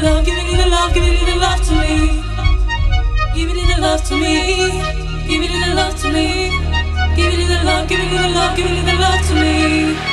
Give giving you the love, giving you the love to me. Giving you the love to me. The love to me. Love, giving you the love to me.